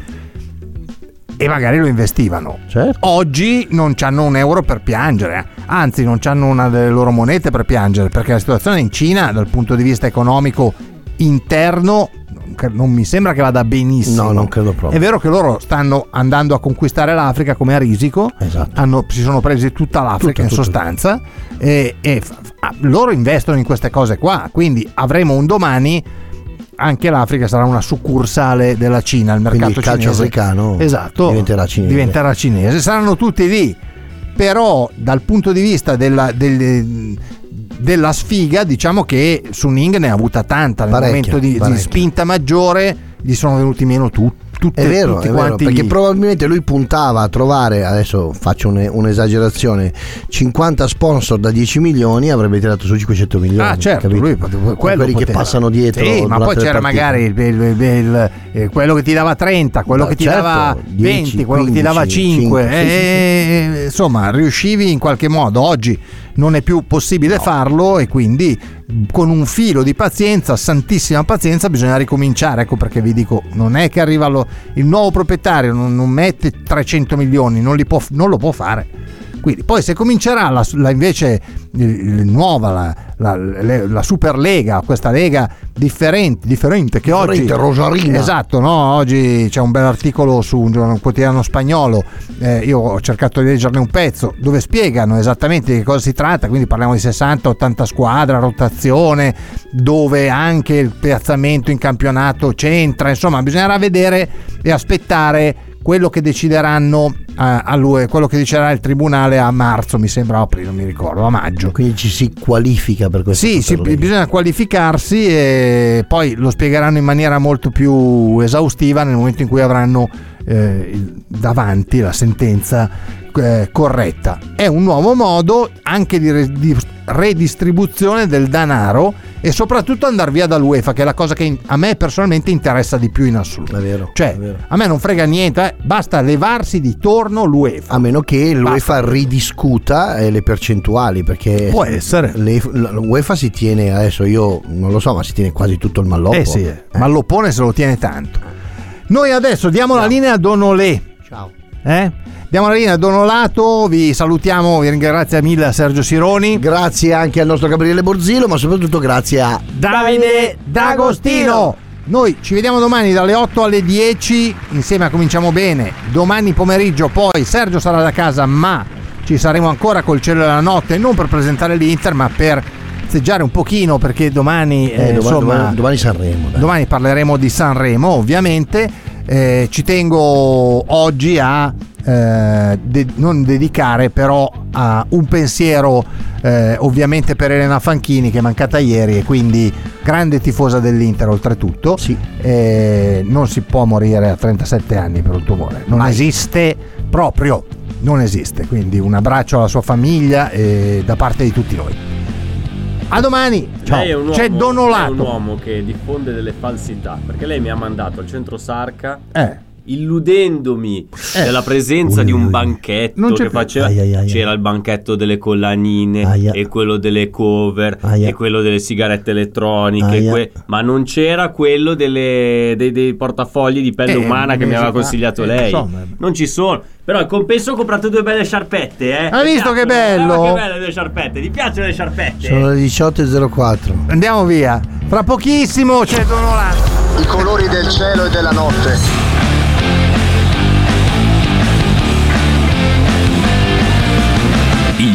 e magari lo investivano. Certo. Oggi non hanno un euro per piangere, eh. anzi non hanno una delle loro monete per piangere, perché la situazione in Cina dal punto di vista economico interno non mi sembra che vada benissimo. No, non credo proprio. È vero che loro stanno andando a conquistare l'Africa come a risico, Esatto. hanno- si sono presi tutta l'Africa Tutto, in tutto. sostanza e, e f- loro investono in queste cose qua, quindi avremo un domani anche l'Africa sarà una succursale della Cina, il Quindi mercato il calcio cinese. africano esatto, diventerà cinese. diventerà cinese. Saranno tutti lì, però dal punto di vista della, del- della sfiga, diciamo che Suning ne ha avuta tanta. Nel Parecchia, momento di, di spinta maggiore gli sono venuti meno tu- tutte, È vero, tutti è vero, perché gli- probabilmente lui puntava a trovare, adesso faccio un- un'esagerazione, 50 sponsor da 10 milioni avrebbe tirato su 500 milioni. Ah, certo, capito? lui quello quelli che poteva. passano dietro. Sì, ma poi c'era magari il- il- il- eh, quello che ti dava 30, quello Ma che ti certo, dava 10, 20, quello che ti dava 15, 5. 5, sì, e, Insomma, riuscivi in qualche modo. Oggi non è più possibile farlo e quindi con un filo di pazienza, santissima pazienza, bisogna ricominciare. Ecco perché vi dico, non è che arriva lo- il nuovo proprietario, non, non mette 300 milioni, non, li può- non lo può fare. Quindi, poi se comincerà la, la- invece il- nuova, la, la, le- la Superlega, questa lega differente, differente che oggi... Differente, rosarina. Esatto, no? oggi c'è un bel articolo su un, un quotidiano spagnolo, eh, io ho cercato di leggerne un pezzo, dove spiegano esattamente di che cosa si tratta, quindi parliamo di 60-80 squadre, rotazione, dove anche il piazzamento in campionato c'entra, insomma bisognerà vedere e aspettare quello che decideranno a lui, quello che deciderà il tribunale a marzo, mi sembra, aprile, non mi ricordo, a maggio. Quindi ci si qualifica per questo. Sì, sì, bisogna qualificarsi e poi lo spiegheranno in maniera molto più esaustiva nel momento in cui avranno eh, davanti la sentenza eh, corretta. È un nuovo modo anche di, re- di redistribuzione del denaro e soprattutto andare via dall'UEFA, che è la cosa che a me personalmente interessa di più in assoluto. È vero. Cioè, a me non frega niente, eh, basta levarsi di torno l'UEFA. A meno che l'UEFA ridiscuta eh, le percentuali, perché Può essere. le- l'UEFA si tiene, adesso io non lo so, ma si tiene quasi tutto il malloppo. Eh sì, ma l'oppone se lo tiene tanto. Noi adesso diamo la linea a Donolé. Ciao. Eh? Diamo la linea a Donolato, vi salutiamo, vi ringrazio mille a Sergio Sironi. Grazie anche al nostro Gabriele Borzilo, ma soprattutto grazie a Davide D'Agostino. Noi ci vediamo domani dalle 8 alle 10, insieme a Cominciamo Bene. Domani pomeriggio poi Sergio sarà da casa, ma ci saremo ancora col cielo della notte, non per presentare l'Inter, ma per festeggiare un pochino perché domani, Eh, eh, domani, insomma, domani- domani Sanremo. dai. Domani parleremo di Sanremo, ovviamente. Eh, ci tengo oggi a eh, de- non dedicare però a un pensiero eh, ovviamente per Elena Fanchini che è mancata ieri e quindi grande tifosa dell'Inter oltretutto. Eh, non si può morire a 37 anni per un tumore, non esiste proprio, non esiste. Quindi un abbraccio alla sua famiglia e da parte di tutti noi. A domani, ciao. Lei è un uomo, C'è Don lei è un uomo che diffonde delle falsità perché lei mi ha mandato al centro Sarca Eh. Illudendomi della presenza di un banchetto Non c'è che più. faceva Ai, ai, ai, c'era il banchetto delle collanine Aia. e quello delle cover Aia. e quello delle sigarette elettroniche que- ma non c'era quello delle- dei, dei portafogli di pelle Eh, umana che mi aveva fa. consigliato Eh, lei insomma. non ci sono però al compenso ho comprato due belle sciarpette eh. Hai visto che bello? Che belle le sciarpette ti piacciono le sciarpette? Sono le 18.04. Andiamo via. Fra pochissimo c'è Don Olato. I colori del cielo e della notte.